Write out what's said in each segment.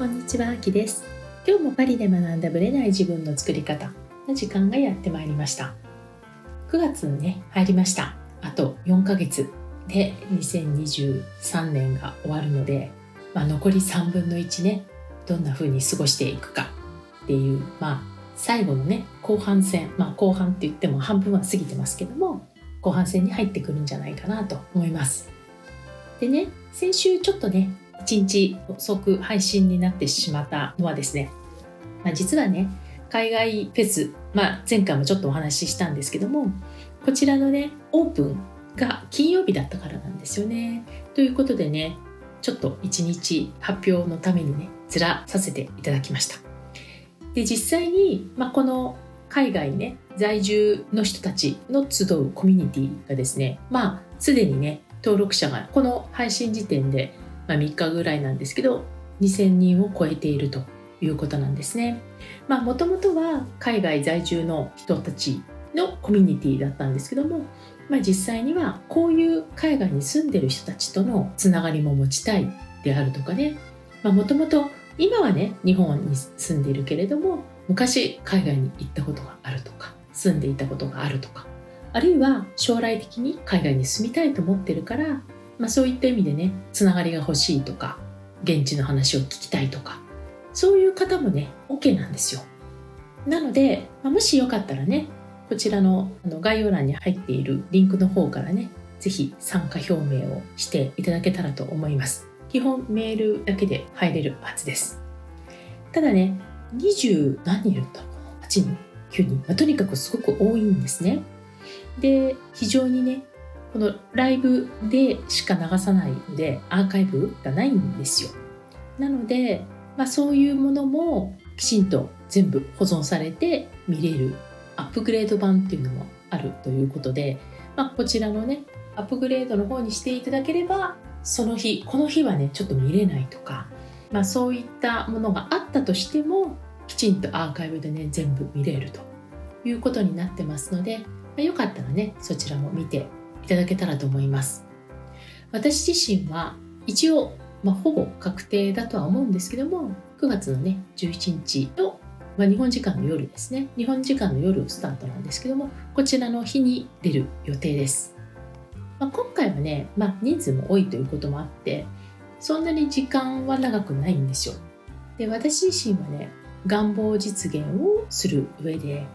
こんにちは、あきです。今日もパリで学んだブレない自分の作り方の時間がやってまいりました。9月にね、入りました。あと4ヶ月で2023年が終わるので、まあ、残り3分の1ね、どんな風に過ごしていくかっていう、まあ、最後のね、後半戦、まあ、後半って言っても半分は過ぎてますけども、後半戦に入ってくるんじゃないかなと思います。でね、先週ちょっとね、1日遅く配信になってしまったのはですね、まあ、実はね海外フェス、まあ、前回もちょっとお話ししたんですけどもこちらのねオープンが金曜日だったからなんですよね。ということでねちょっと1日発表のためにねずらさせていただきました。で実際に、まあ、この海外ね在住の人たちの集うコミュニティがですねまあすでにね登録者がこの配信時点でまあ、3日ぐらいなんですけど2000人を超えているということなんですね。まあもともとは海外在住の人たちのコミュニティだったんですけども、まあ、実際にはこういう海外に住んでる人たちとのつながりも持ちたいであるとかねもともと今はね日本に住んでいるけれども昔海外に行ったことがあるとか住んでいたことがあるとかあるいは将来的に海外に住みたいと思ってるからまあ、そういった意味でねつながりが欲しいとか現地の話を聞きたいとかそういう方もね OK なんですよ。なので、まあ、もしよかったらねこちらのあの概要欄に入っているリンクの方からね是非参加表明をしていただけたらと思います。基本メールだけで入れるはずです。ただね20何人いるんだ8人9人、まあ、とにかくすごく多いんですね。で非常にねこのライブでしか流さないのでアーカイブがないんですよ。なので、まあ、そういうものもきちんと全部保存されて見れるアップグレード版っていうのもあるということで、まあ、こちらのねアップグレードの方にしていただければその日この日はねちょっと見れないとか、まあ、そういったものがあったとしてもきちんとアーカイブでね全部見れるということになってますので、まあ、よかったらねそちらも見てただけたらと思います。私自身は一応、まあ、ほぼ確定だとは思うんですけども9月のね11日の、まあ、日本時間の夜ですね。日本時間の夜スタートなんですけどもこちらの日に出る予定です、まあ、今回はね、まあ、人数も多いということもあってそんなに時間は長くないんですよ。で私自身はね願望実現をする上で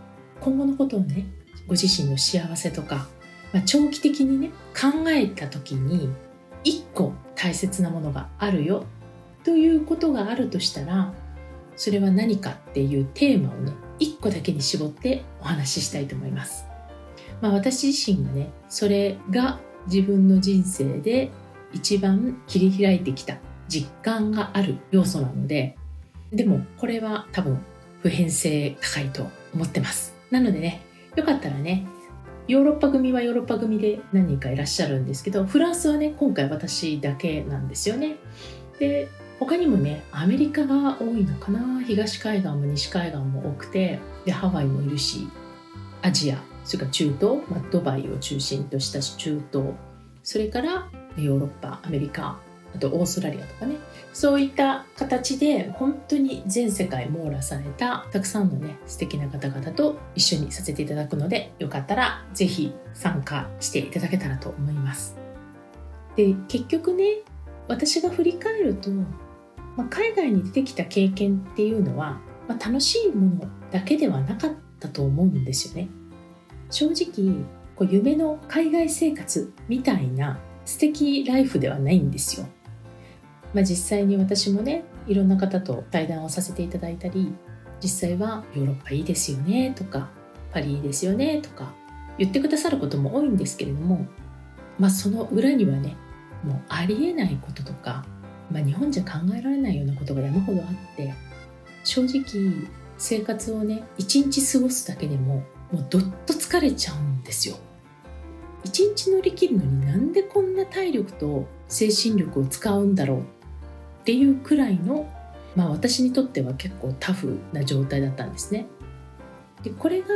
今後のことをねご自身の幸せとかまあ、長期的にね考えた時に1個大切なものがあるよということがあるとしたらそれは何かっていうテーマをね1個だけに絞ってお話ししたいと思います。まあ、私自身がねそれが自分の人生で一番切り開いてきた実感がある要素なのででもこれは多分普遍性高いと思ってますなのでねよかったらねヨーロッパ組はヨーロッパ組で何人かいらっしゃるんですけどフランスはね今回私だけなんですよね。で他にもねアメリカが多いのかな。東海岸も西海岸も多くてでハワイもいるしアジアそれから中東、まあ、ドバイを中心とした中東それからヨーロッパアメリカあとオーストラリアとかね。そういった形で本当に全世界網羅されたたくさんのね素敵な方々と一緒にさせていただくのでよかったら是非参加していただけたらと思います。で結局ね私が振り返ると、まあ、海外に出てきた経験っていうのは、まあ、楽しいものだけではなかったと思うんですよね。正直こう夢の海外生活みたいな素敵ライフではないんですよ。まあ、実際に私もねいろんな方と対談をさせていただいたり実際はヨーロッパいいですよねとかパリいいですよねとか言ってくださることも多いんですけれども、まあ、その裏にはねもうありえないこととか、まあ、日本じゃ考えられないようなことが山ほどあって正直生活をね一日過ごすだけでももうどっと疲れちゃうんですよ。一日乗り切るのになんでこんな体力と精神力を使うんだろうっっていうくらいの、まあ、私にとっては結構タフな状態だったんですね。でこれが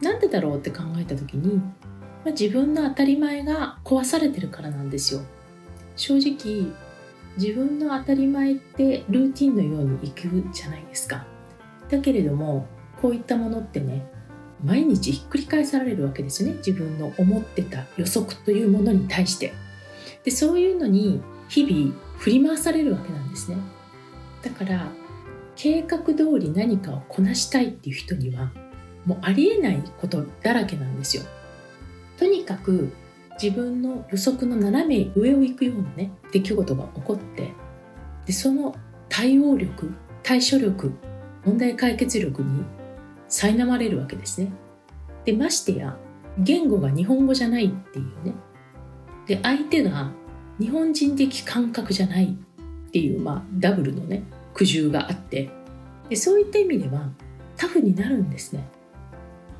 何でだろうって考えた時に、まあ、自分の当たり前が壊されてるからなんですよ。正直自分の当たり前ってルーティンのようにいくじゃないですかだけれどもこういったものってね毎日ひっくり返されるわけですよね自分の思ってた予測というものに対してでそういうのに日々振り回されるわけなんですね。だから計画通り何かをこなしたいっていう人にはもうありえないことだらけなんですよ。とにかく自分の予測の斜め上を行くようなね出来事が起こってでその対応力対処力問題解決力に苛まれるわけですね。でましてや言語が日本語じゃないっていうね。で相手が日本人的感覚じゃないっていう、まあ、ダブルのね苦渋があって。でそういった意味ではタフになるんですね。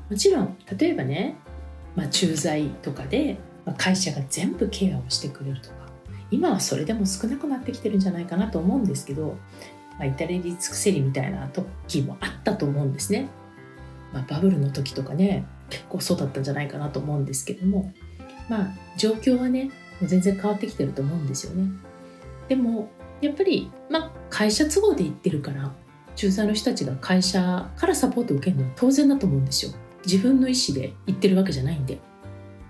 もちろん例えばね、まあ、駐在とかで、ま、会社が全部ケアをしてくれるとか今はそれでも少なくなってきてるんじゃないかなと思うんですけど、まあ、至れり尽くせりみたいな時もあったと思うんですね、まあ、バブルの時とかね結構そうだったんじゃないかなと思うんですけども。まあ状況はね全然変わってきてると思うんですよね。でもやっぱり、まあ、会社都合で行ってるから駐在の人たちが会社からサポートを受けるのは当然だと思うんですよ。自分の意思で行ってるわけじゃないんで。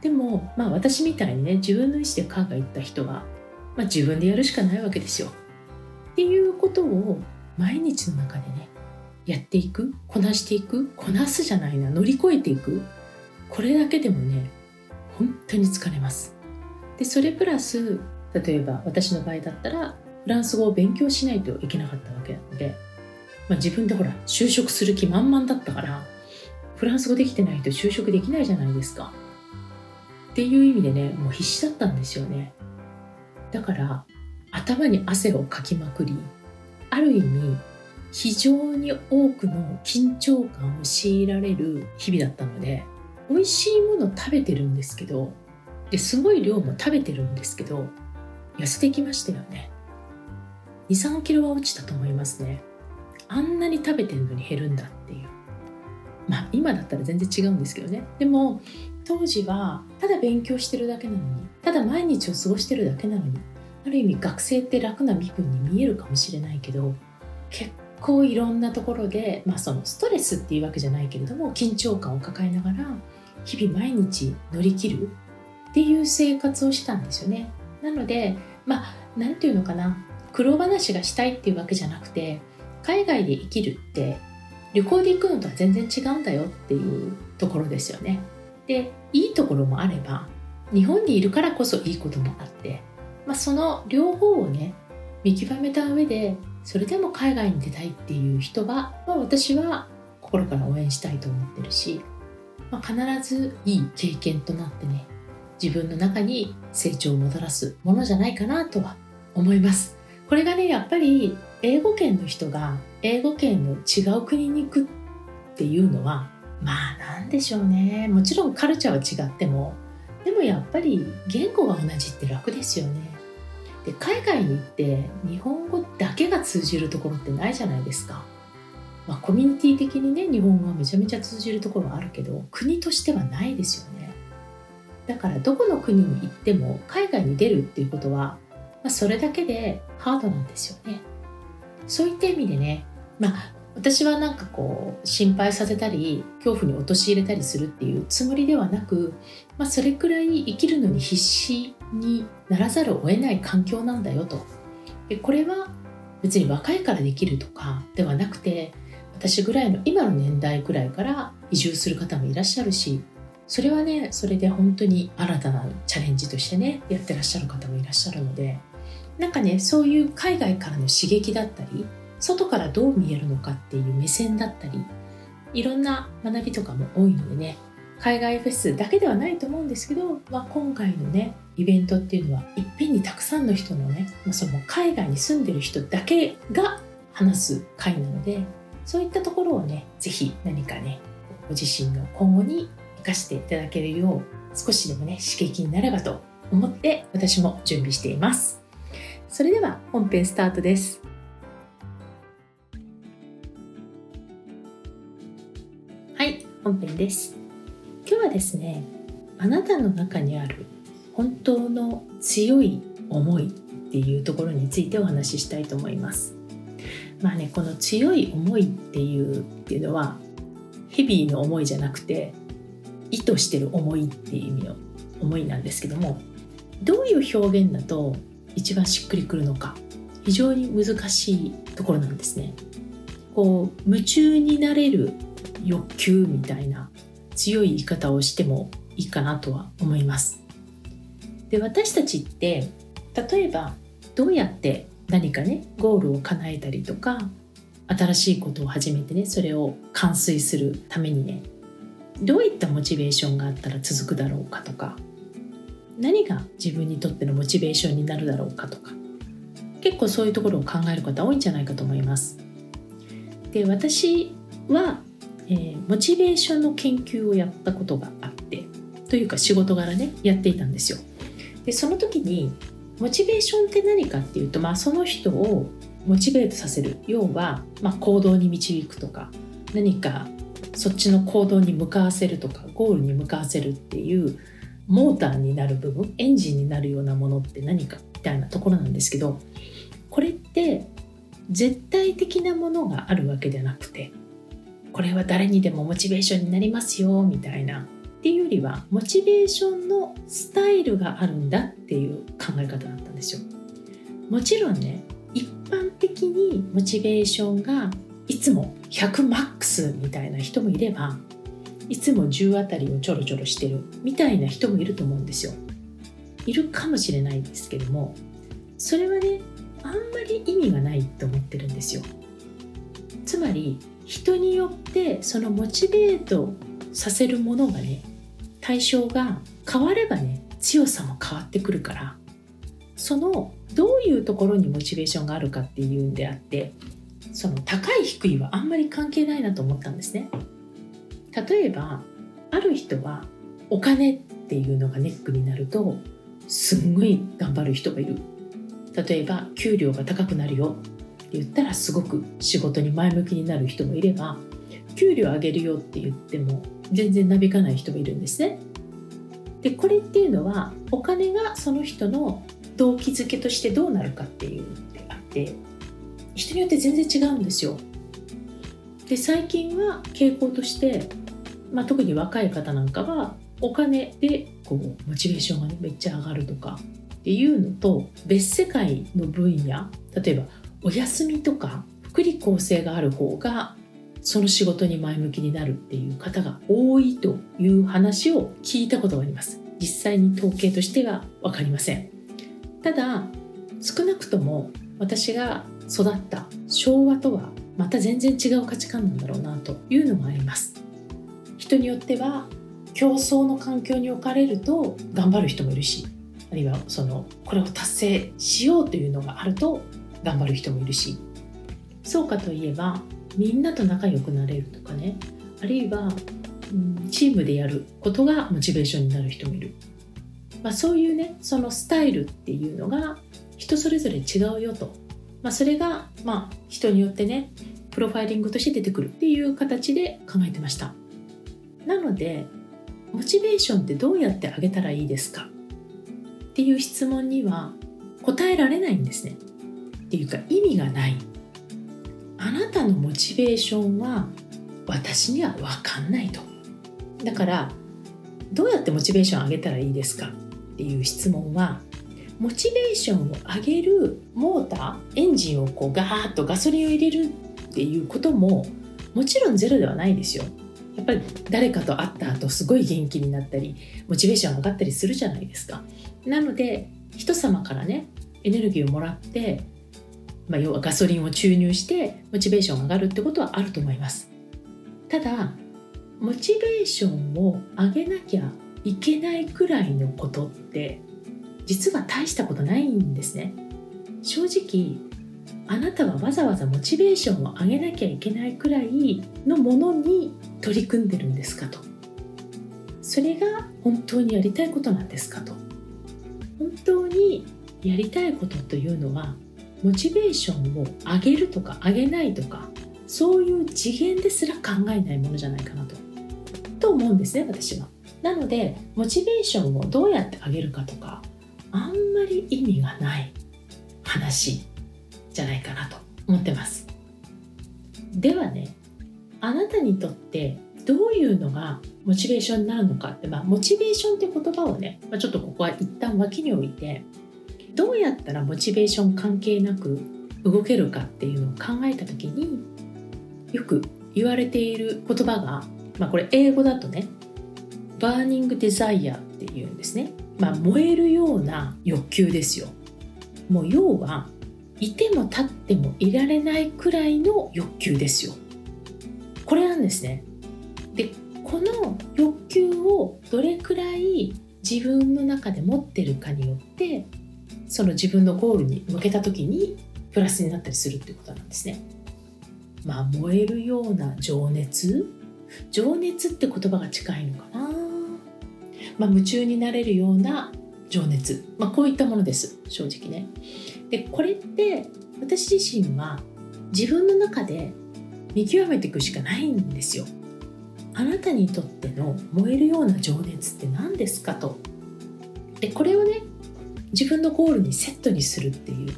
でも、まあ、私みたいにね自分の意思で海外行った人は、まあ、自分でやるしかないわけですよ。っていうことを毎日の中でねやっていくこなしていくこなすじゃないな乗り越えていくこれだけでもね本当に疲れます。でそれプラス例えば私の場合だったらフランス語を勉強しないといけなかったわけなので、まあ、自分でほら就職する気満々だったからフランス語できてないと就職できないじゃないですか。っていう意味でねもう必死だったんですよね。だから頭に汗をかきまくりある意味非常に多くの緊張感を強いられる日々だったので美味しいもの食べてるんですけどですごい量も食べてるんですけど痩せてきましたよね。23キロは落ちたと思いますね。あんなに食べてるのに減るんだっていう。まあ今だったら全然違うんですけどね。でも当時はただ勉強してるだけなのにただ毎日を過ごしてるだけなのにある意味学生って楽な身分に見えるかもしれないけど結構いろんなところで、まあ、そのストレスっていうわけじゃないけれども緊張感を抱えながら日々毎日乗り切るっていう生活をしたんですよねなのでまあ何て言うのかな苦労話がしたいっていうわけじゃなくて海外で生きるって旅行で行くのとは全然違うんだよっていうところですよね。でいいところもあれば日本にいるからこそいいこともあって、まあ、その両方をね見極めた上でそれでも海外に出たいっていう人は、まあ、私は心から応援したいと思ってるし、まあ、必ずいい経験となってね自分の中に成長をもたらすものじゃないかなとは思います。これがねやっぱり英語圏の人が英語圏の違う国に行くっていうのはまあなんでしょうね。もちろんカルチャーは違ってもでもやっぱり言語が同じって楽ですよね。で海外に行って日本語だけが通じるところってないじゃないですか、まあ、コミュニティ的にね日本語はめちゃめちゃ通じるところはあるけど国としてはないですよね。だからどこの国に行っても海外に出るっていうことはまあ、それだけでハードなんですよね。そういった意味でね、まあ、私はなんかこう心配させたり恐怖に陥れたりするっていうつもりではなく、まあ、それくらい生きるのに必死にならざるを得ない環境なんだよと。でこれは別に若いからできるとかではなくて私ぐらいの今の年代ぐらいから移住する方もいらっしゃるしそれはねそれで本当に新たなチャレンジとしてねやってらっしゃる方もいらっしゃるのでなんかねそういう海外からの刺激だったり外からどう見えるのかっていう目線だったりいろんな学びとかも多いのでね海外フェスだけではないと思うんですけど、まあ、今回のねイベントっていうのはいっぺんにたくさんの人のね、まあ、その海外に住んでる人だけが話す会なのでそういったところをね是非何かねご自身の今後に生かしていただけるよう少しでもね刺激になればと思って私も準備しています。それでは本編スタートです。はい本編です。今日はですねあなたの中にある本当の強い思いっっていうところについてお話ししたいと思います。まあねこの強い思いっていうっていうのはヘビーの思いじゃなくて意図してる思いっていう意味の思いなんですけどもどういう表現だと一番しっくりくるのか非常に難しいところなんですね。こう夢中になれる欲求みたいな強い言い方をしてもいいかなとは思います。で私たちって例えばどうやって何かねゴールを叶えたりとか新しいことを始めてねそれを完遂するためにねどういったモチベーションがあったら続くだろうかとか何が自分にとってのモチベーションになるだろうかとか結構そういうところを考える方多いんじゃないかと思います。で私は、えー、モチベーションの研究をやったことがあってというか仕事柄ねやっていたんですよ。でその時にモチベーションって何かっていうと、まあ、その人をモチベートさせる要は、まあ、行動に導くとか何かそっちの行動に向かわせるとかゴールに向かわせるっていうモーターになる部分エンジンになるようなものって何かみたいなところなんですけどこれって絶対的なものがあるわけではなくてこれは誰にでもモチベーションになりますよみたいなっていうよりはモチベーションのスタイルがあるんだっていう考え方だったんですよ。もちろんね一般的にモチベーションがいつも100マックスみたいな人もいればいつも10あたりをちょろちょろしてるみたいな人もいると思うんですよ。いるかもしれないんですけどもそれはねあんまり意味がないと思ってるんですよ。つまり人によってそのモチベートさせるものがね対象が変わればね強さも変わってくるからそのどういうところにモチベーションがあるかっていうんであってその高い低いはあんまり関係ないなと思ったんですね。例えばある人はお金っていうのがネックになるとすんごい頑張る人がいる。例えば給料が高くなるよ。って言ったらすごく仕事に前向きになる人もいれば給料上げるよって言っても全然なびかない人もいるんですね。でこれっていうのはお金がその人の動機づけとしてどうなるかっていうのであって人によって全然違うんですよ。で最近は傾向として、まあ、特に若い方なんかはお金でこうモチベーションが、ね、めっちゃ上がるとかっていうのと別世界の分野例えばお休みとか福利厚生がある方がその仕事に前向きになるっていう方が多いという話を聞いたことがあります実際に統計としては分かりませんただ少なくとも私が育った昭和とはまた全然違う価値観なんだろうなというのがあります。人によっては競争の環境に置かれると頑張る人もいるしあるいはそのこれを達成しようというのがあると頑張る人もいるし。そうかといえばみんなと仲良くなれるとかねあるいは、うん、チームでやることがモチベーションになる人もいる、まあ、そういうねそのスタイルっていうのが人それぞれ違うよと、まあ、それが、まあ、人によってねプロファイリングとして出てくるっていう形で考えてましたなのでモチベーションってどうやって上げたらいいですか？っていう質問には答えられないんですね。っていうか意味がない。あなたのモチベーションは私には分かんないと。だからどうやってモチベーション上げたらいいですか？っていう質問はモチベーションを上げるモーターエンジンをこうガーッとガソリンを入れるっていうことももちろんゼロではないですよ。やっぱり誰かと会った後すごい元気になったりモチベーション上がったりするじゃないですか。なので人様からねエネルギーをもらって、まあ、要はガソリンを注入してモチベーション上がるってことはあると思いますただモチベーションを上げなきゃいけないくらいのことって実は大したことないんですね。正直あなたはわざわざモチベーションを上げなきゃいけないくらいのものに取り組んでるんですかと。それが本当にやりたいことなんですかと。本当にやりたいことというのはモチベーションを上げるとか上げないとかそういう次元ですら考えないものじゃないかなと。と思うんですね私は。なのでモチベーションをどうやって上げるかとかあんまり意味がない話じゃないかなと思ってます。ではねあなたにとってどういうのがモチベーションになるのかって、まあ、モチベーションって言葉をね、まあ、ちょっとここは一旦脇に置いてどうやったらモチベーション関係なく動けるかっていうのを考えた時によく言われている言葉が、まあ、これ英語だとねバーニングデザイアっていうんですね、まあ、燃えるような欲求ですよ。もう要はいても立ってもいられないくらいの欲求ですよ。これなんですね。でこの欲求をどれくらい自分の中で持ってるかによってその自分のゴールに向けた時にプラスになったりするっていうことなんですね。まあ燃えるような情熱？情熱って言葉が近いのかな、まあ、夢中になれるような情熱、まあ、こういったものです正直ね。でこれって私自身は自分の中で見極めていくしかないんですよ。あなたにとっての燃えるような情熱って何ですかと。でこれをね自分のゴールにセットにするっていう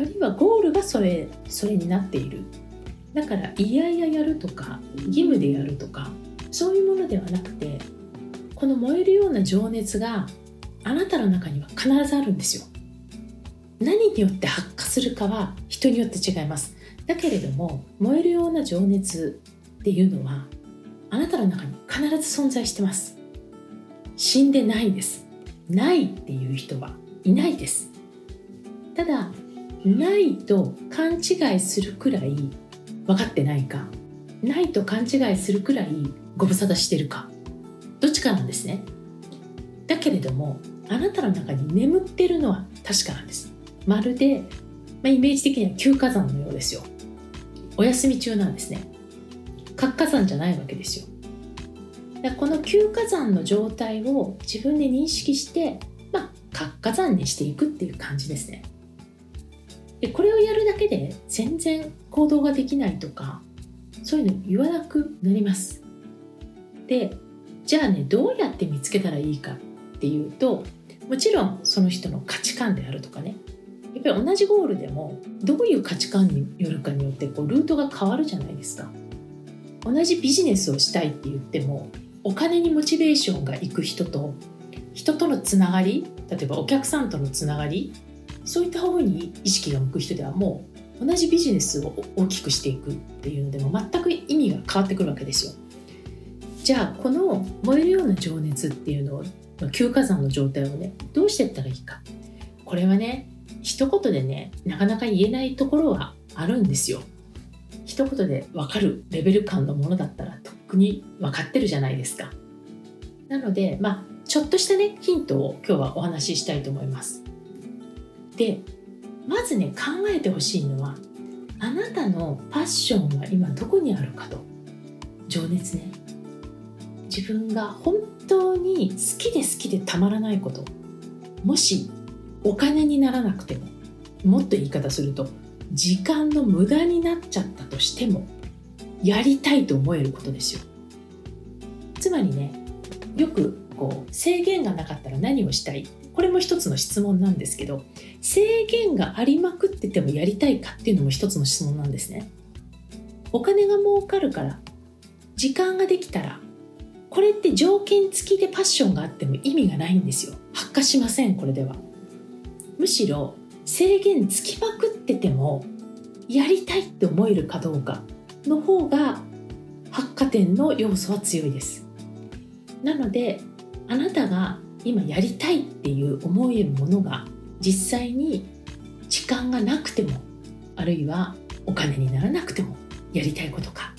あるいはゴールがそれそれになっているだからいやいややるとか義務でやるとかそういうものではなくてこの燃えるような情熱があなたの中には必ずあるんですよ。何によって発火するかは人によって違います。だけれども燃えるような情熱っていうのはあなたの中に必ず存在してます。死んでないです。ないっていう人はいないです。ただないと勘違いするくらい分かってないかないと勘違いするくらいご無沙汰してるか。どっちかなんですね。だけれどもあなたの中に眠ってるのは確かなんです。まるで、まあ、イメージ的には休火山のようですよ。お休み中なんですね。活火山じゃないわけですよ。だこの休火山の状態を自分で認識してま活火山にしていくっていう感じですね。でこれをやるだけで全然行動ができないとかそういうの言わなくなります。でじゃあねどうやって見つけたらいいかっていうともちろんその人の価値観であるとかねやっぱり同じゴールでもどういう価値観によるかによってこうルートが変わるじゃないですか。同じビジネスをしたいって言ってもお金にモチベーションがいく人と人とのつながり例えばお客さんとのつながりそういった方に意識が向く人ではもう同じビジネスを大きくしていくっていうのでも全く意味が変わってくるわけですよ。じゃあこの燃えるような情熱っていうのを休火山の状態をねどうしていったらいいかこれはね一言でねなかなか言えないところはあるんですよ。一言で分かるレベル感のものだったらとっくに分かってるじゃないですか。なのでまあちょっとしたねヒントを今日はお話ししたいと思います。でまずね考えてほしいのはあなたのパッションは今どこにあるかと情熱ね自分が本当に好きで好きでたまらないこともしお金にならなくてももっと言い方すると時間の無駄になっちゃったとしてもやりたいと思えることですよ。つまりねよくこう制限がなかったら何をしたい？これも一つの質問なんですけど制限がありまくっててもやりたいかっていうのも一つの質問なんですね。お金が儲かるから時間ができたらこれって条件付きでパッションがあっても意味がないんですよ。発火しませんこれでは。むしろ制限つきまくっててもやりたいって思えるかどうかの方が発火点の要素は強いです。なのであなたが今やりたいっていう思えるものが実際に時間がなくてもあるいはお金にならなくてもやりたいことか。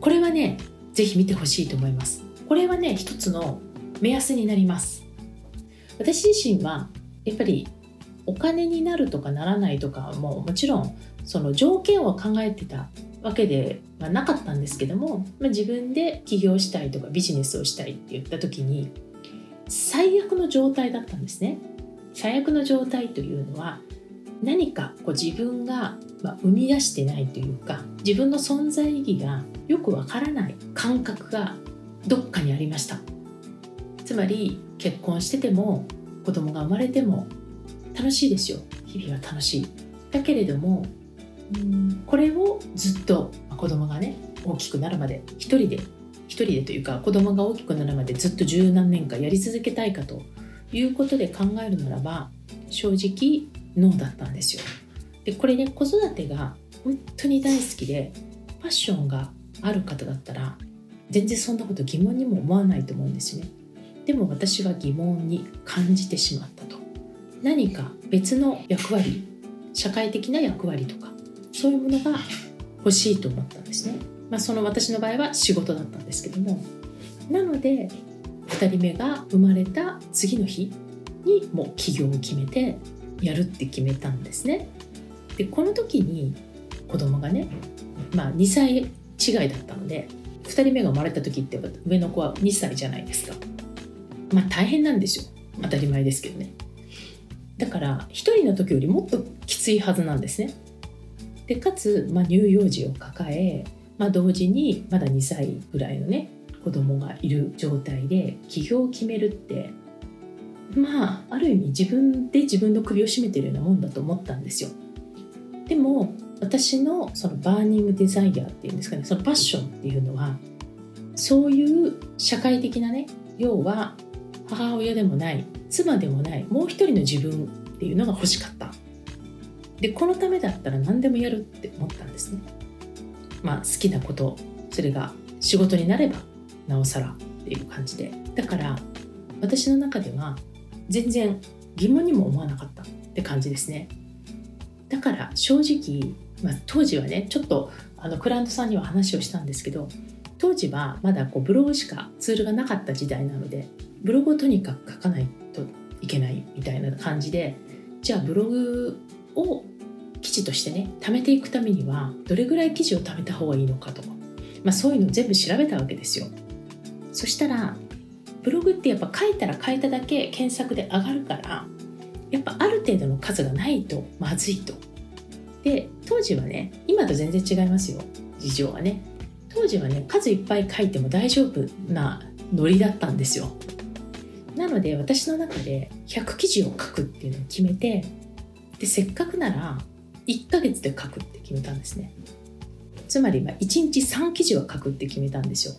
これはね是非見てほしいと思います。これはね一つの目安になります。私自身はやっぱりお金になるとかならないとかももちろんその条件を考えてたわけではなかったんですけども、まあ、自分で起業したいとかビジネスをしたいって言った時に最悪の状態だったんですね。最悪の状態というのは何かこう自分が生み出してないというか自分の存在意義がよくわからない感覚がどっかにありました。つまり結婚してても子供が生まれても楽しいですよ。日々は楽しい。だけれどもうんこれをずっと子供がね大きくなるまで一人で一人でというか子供が大きくなるまでずっと十何年間やり続けたいかということで考えるならば正直ノーだったんですよ。でこれね子育てが本当に大好きでパッションがある方だったら全然そんなこと疑問にも思わないと思うんですね。でも私は疑問に感じてしまったと。何か別の役割社会的な役割とかそういうものが欲しいと思ったんですね、まあ、その私の場合は仕事だったんですけども。なので2人目が生まれた次の日にもう起業を決めてやるって決めたんですね。でこの時に子供がね、まあ、2歳違いだったので2人目が生まれた時って上の子は2歳じゃないですか。まあ大変なんですよ。当たり前ですけどね。だから1人の時よりもっときついはずなんですね。でかつ、まあ、乳幼児を抱え、まあ、同時にまだ2歳ぐらいのね子供がいる状態で起業を決めるってまあある意味自分で自分の首を絞めてるようなもんだと思ったんですよ。でも私のそのバーニングデザイアっていうんですかねそのパッションっていうのはそういう社会的なね要は母親でもない妻でもないもう一人の自分っていうのが欲しかった。でこのためだったら何でもやるって思ったんですね。まあ好きなことそれが仕事になればなおさらっていう感じで。だから私の中では全然疑問にも思わなかったって感じですね。だから正直、まあ、当時はねちょっとあのクライアントさんには話をしたんですけど当時はまだこうブログしかツールがなかった時代なのでブログをとにかく書かないといけないみたいな感じでじゃあブログを記事としてね貯めていくためにはどれぐらい記事を貯めた方がいいのかと。か、まあ、そういうのを全部調べたわけですよ。そしたらブログってやっぱ書いたら書いただけ検索で上がるからやっぱある程度の数がないとまずいと。で当時はね今と全然違いますよ。事情はね。当時はね数いっぱい書いても大丈夫なノリだったんですよ。なので私の中で100記事を書くっていうのを決めてでせっかくなら1ヶ月で書くって決めたんですね。つまりま1日3記事は書くって決めたんですよ。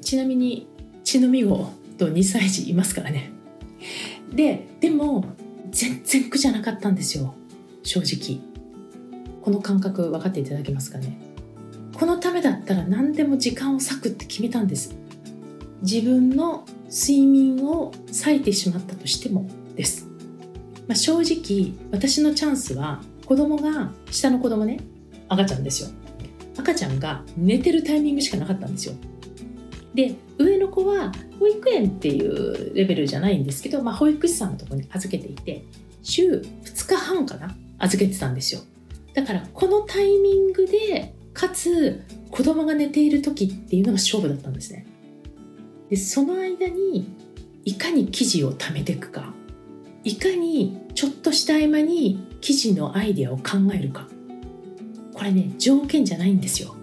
ちなみに血のみ子と2歳児いますからね。ででも全然苦じゃなかったんですよ。正直。この感覚分かっていただけますかね。このためだったら何でも時間を割くって決めたんです。自分の睡眠を割いてしまったとしてもです、まあ、正直私のチャンスは子供が下の子供ね赤ちゃんですよ。赤ちゃんが寝てるタイミングしかなかったんですよ。で上の子は保育園っていうレベルじゃないんですけど、まあ、保育士さんのとこに預けていて週2日半かな預けてたんですよ。だからこのタイミングでかつ子供が寝ている時っていうのが勝負だったんですね。でその間にいかに記事を貯めていくかいかにちょっとした合間に記事のアイデアを考えるか。これね条件じゃないんですよ。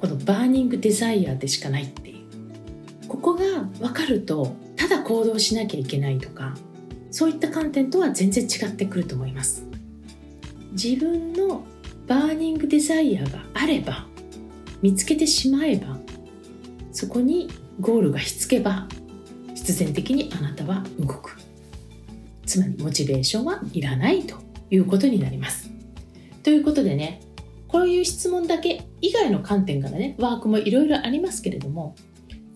このバーニングデザイアでしかないって。ここが分かるとただ行動しなきゃいけないとかそういった観点とは全然違ってくると思います。自分のバーニングデザイアがあれば見つけてしまえばそこにゴールがひっつけば必然的にあなたは動く。つまりモチベーションはいらないということになります。ということでねこういう質問だけ以外の観点からねワークもいろいろありますけれども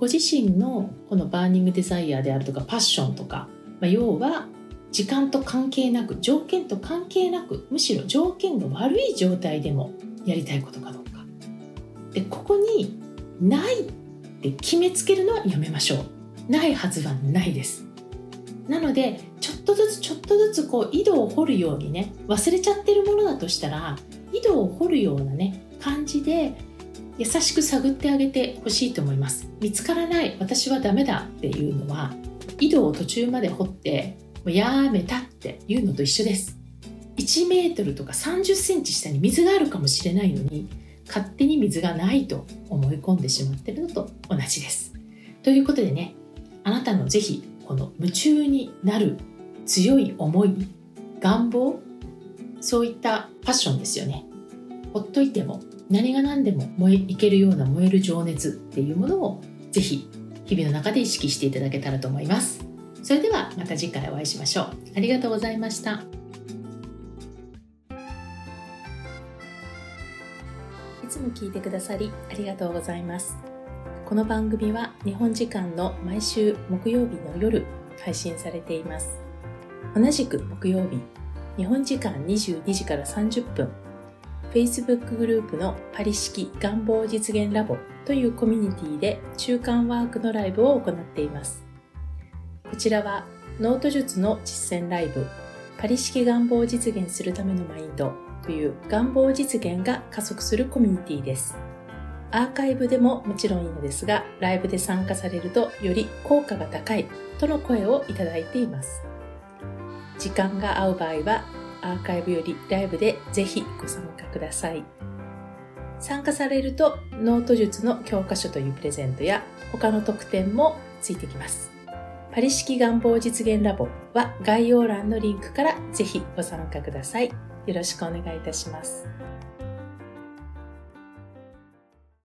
ご自身のこのバーニングデザイアであるとかパッションとか、まあ、要は時間と関係なく条件と関係なくむしろ条件が悪い状態でもやりたいことかどうか。でここにないって決めつけるのはやめましょう。ないはずはないです。なのでちょっとずつちょっとずつこう井戸を掘るようにね忘れちゃってるものだとしたら井戸を掘るようなね感じで優しく探ってあげてほしいと思います。見つからない私はダメだっていうのは井戸を途中まで掘ってもうやめたっていうのと一緒です。1メートルとか30センチ下に水があるかもしれないのに勝手に水がないと思い込んでしまってるのと同じです。ということでねあなたのぜひこの夢中になる強い思い願望そういったパッションですよね。ほっといても何が何でも燃えいけるような燃える情熱っていうものをぜひ日々の中で意識していただけたらと思います。それではまた次回お会いしましょう。ありがとうございました。いつも聞いてくださりありがとうございます。この番組は日本時間の毎週木曜日の夜配信されています。同じく木曜日日本時間22時から30分。Facebook グループのパリ式願望実現ラボというコミュニティで中間ワークのライブを行っています。こちらはノート術の実践ライブパリ式願望実現するためのマインドという願望実現が加速するコミュニティです。アーカイブでももちろんいいのですが、ライブで参加されるとより効果が高いとの声をいただいています。時間が合う場合はアーカイブよりライブでぜひご参加ください。参加されるとノート術の教科書というプレゼントや他の特典もついてきます。パリ式願望実現ラボは概要欄のリンクからぜひご参加ください。よろしくお願いいたします。